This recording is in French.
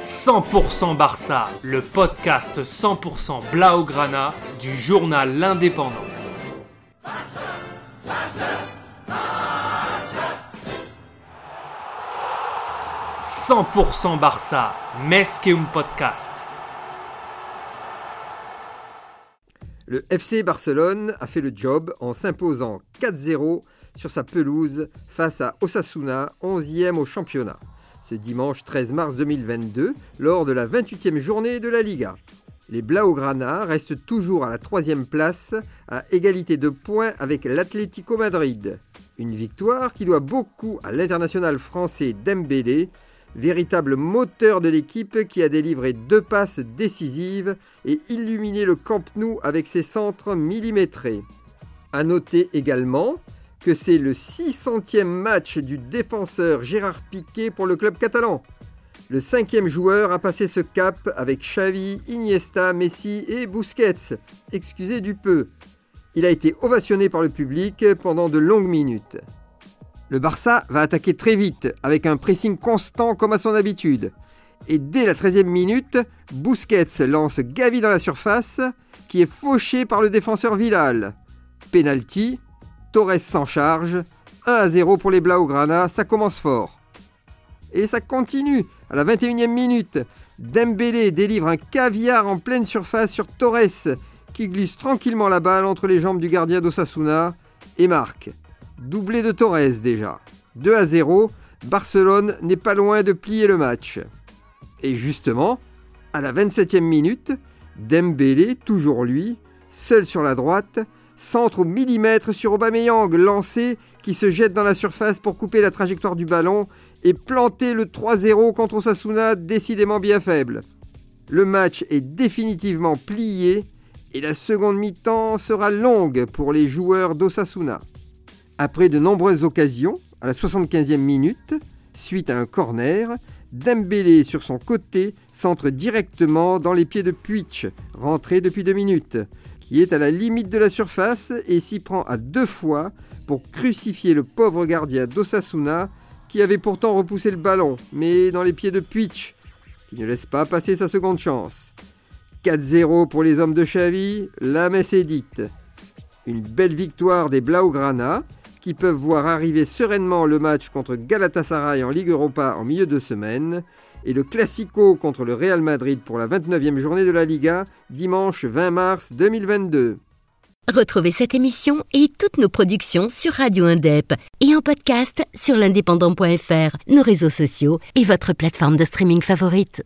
100% Barça, le podcast 100% Blaugrana du journal L'Indépendant. 100% Barça, Mesqueum Podcast. Le FC Barcelone a fait le job en s'imposant 4-0 sur sa pelouse face à Osasuna, 11e au championnat, ce dimanche 13 mars 2022, lors de la 28e journée de la Liga. Les Blaugrana restent toujours à la troisième place, à égalité de points avec l'Atlético Madrid. Une victoire qui doit beaucoup à l'international français Dembélé, véritable moteur de l'équipe qui a délivré deux passes décisives et illuminé le Camp Nou avec ses centres millimétrés. A noter également que c'est le 600e match du défenseur Gérard Piqué pour le club catalan. Le cinquième joueur a passé ce cap avec Xavi, Iniesta, Messi et Busquets. Excusez du peu. Il a été ovationné par le public pendant de longues minutes. Le Barça va attaquer très vite, avec un pressing constant comme à son habitude. Et dès la 13e minute, Busquets lance Gavi dans la surface, qui est fauché par le défenseur Vidal. Penalty, Torres s'en charge, 1 à 0 pour les Blaugrana, ça commence fort. Et ça continue, à la 21e minute, Dembélé délivre un caviar en pleine surface sur Torres, qui glisse tranquillement la balle entre les jambes du gardien d'Osasuna et marque. Doublé de Torres déjà. 2 à 0, Barcelone n'est pas loin de plier le match. Et justement, à la 27e minute, Dembélé, toujours lui, seul sur la droite, centre au millimètre sur Aubameyang, lancé, qui se jette dans la surface pour couper la trajectoire du ballon et planter le 3-0 contre Osasuna, décidément bien faible. Le match est définitivement plié et la seconde mi-temps sera longue pour les joueurs d'Osasuna. Après de nombreuses occasions, à la 75e minute, suite à un corner, Dembélé sur son côté centre directement dans les pieds de Puig, rentré depuis deux minutes, qui est à la limite de la surface et s'y prend à deux fois pour crucifier le pauvre gardien d'Osasuna qui avait pourtant repoussé le ballon, mais dans les pieds de Puig, qui ne laisse pas passer sa seconde chance. 4-0 pour les hommes de Xavi, la messe est dite. Une belle victoire des Blaugrana, qui peuvent voir arriver sereinement le match contre Galatasaray en Ligue Europa en milieu de semaine et le Classico contre le Real Madrid pour la 29e journée de la Liga dimanche 20 mars 2022. Retrouvez cette émission et toutes nos productions sur Radio Indep et en podcast sur l'indépendant.fr, nos réseaux sociaux et votre plateforme de streaming favorite.